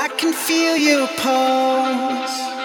I can feel your pulse.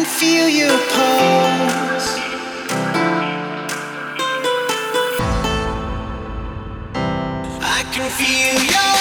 can feel your pulse. I can feel your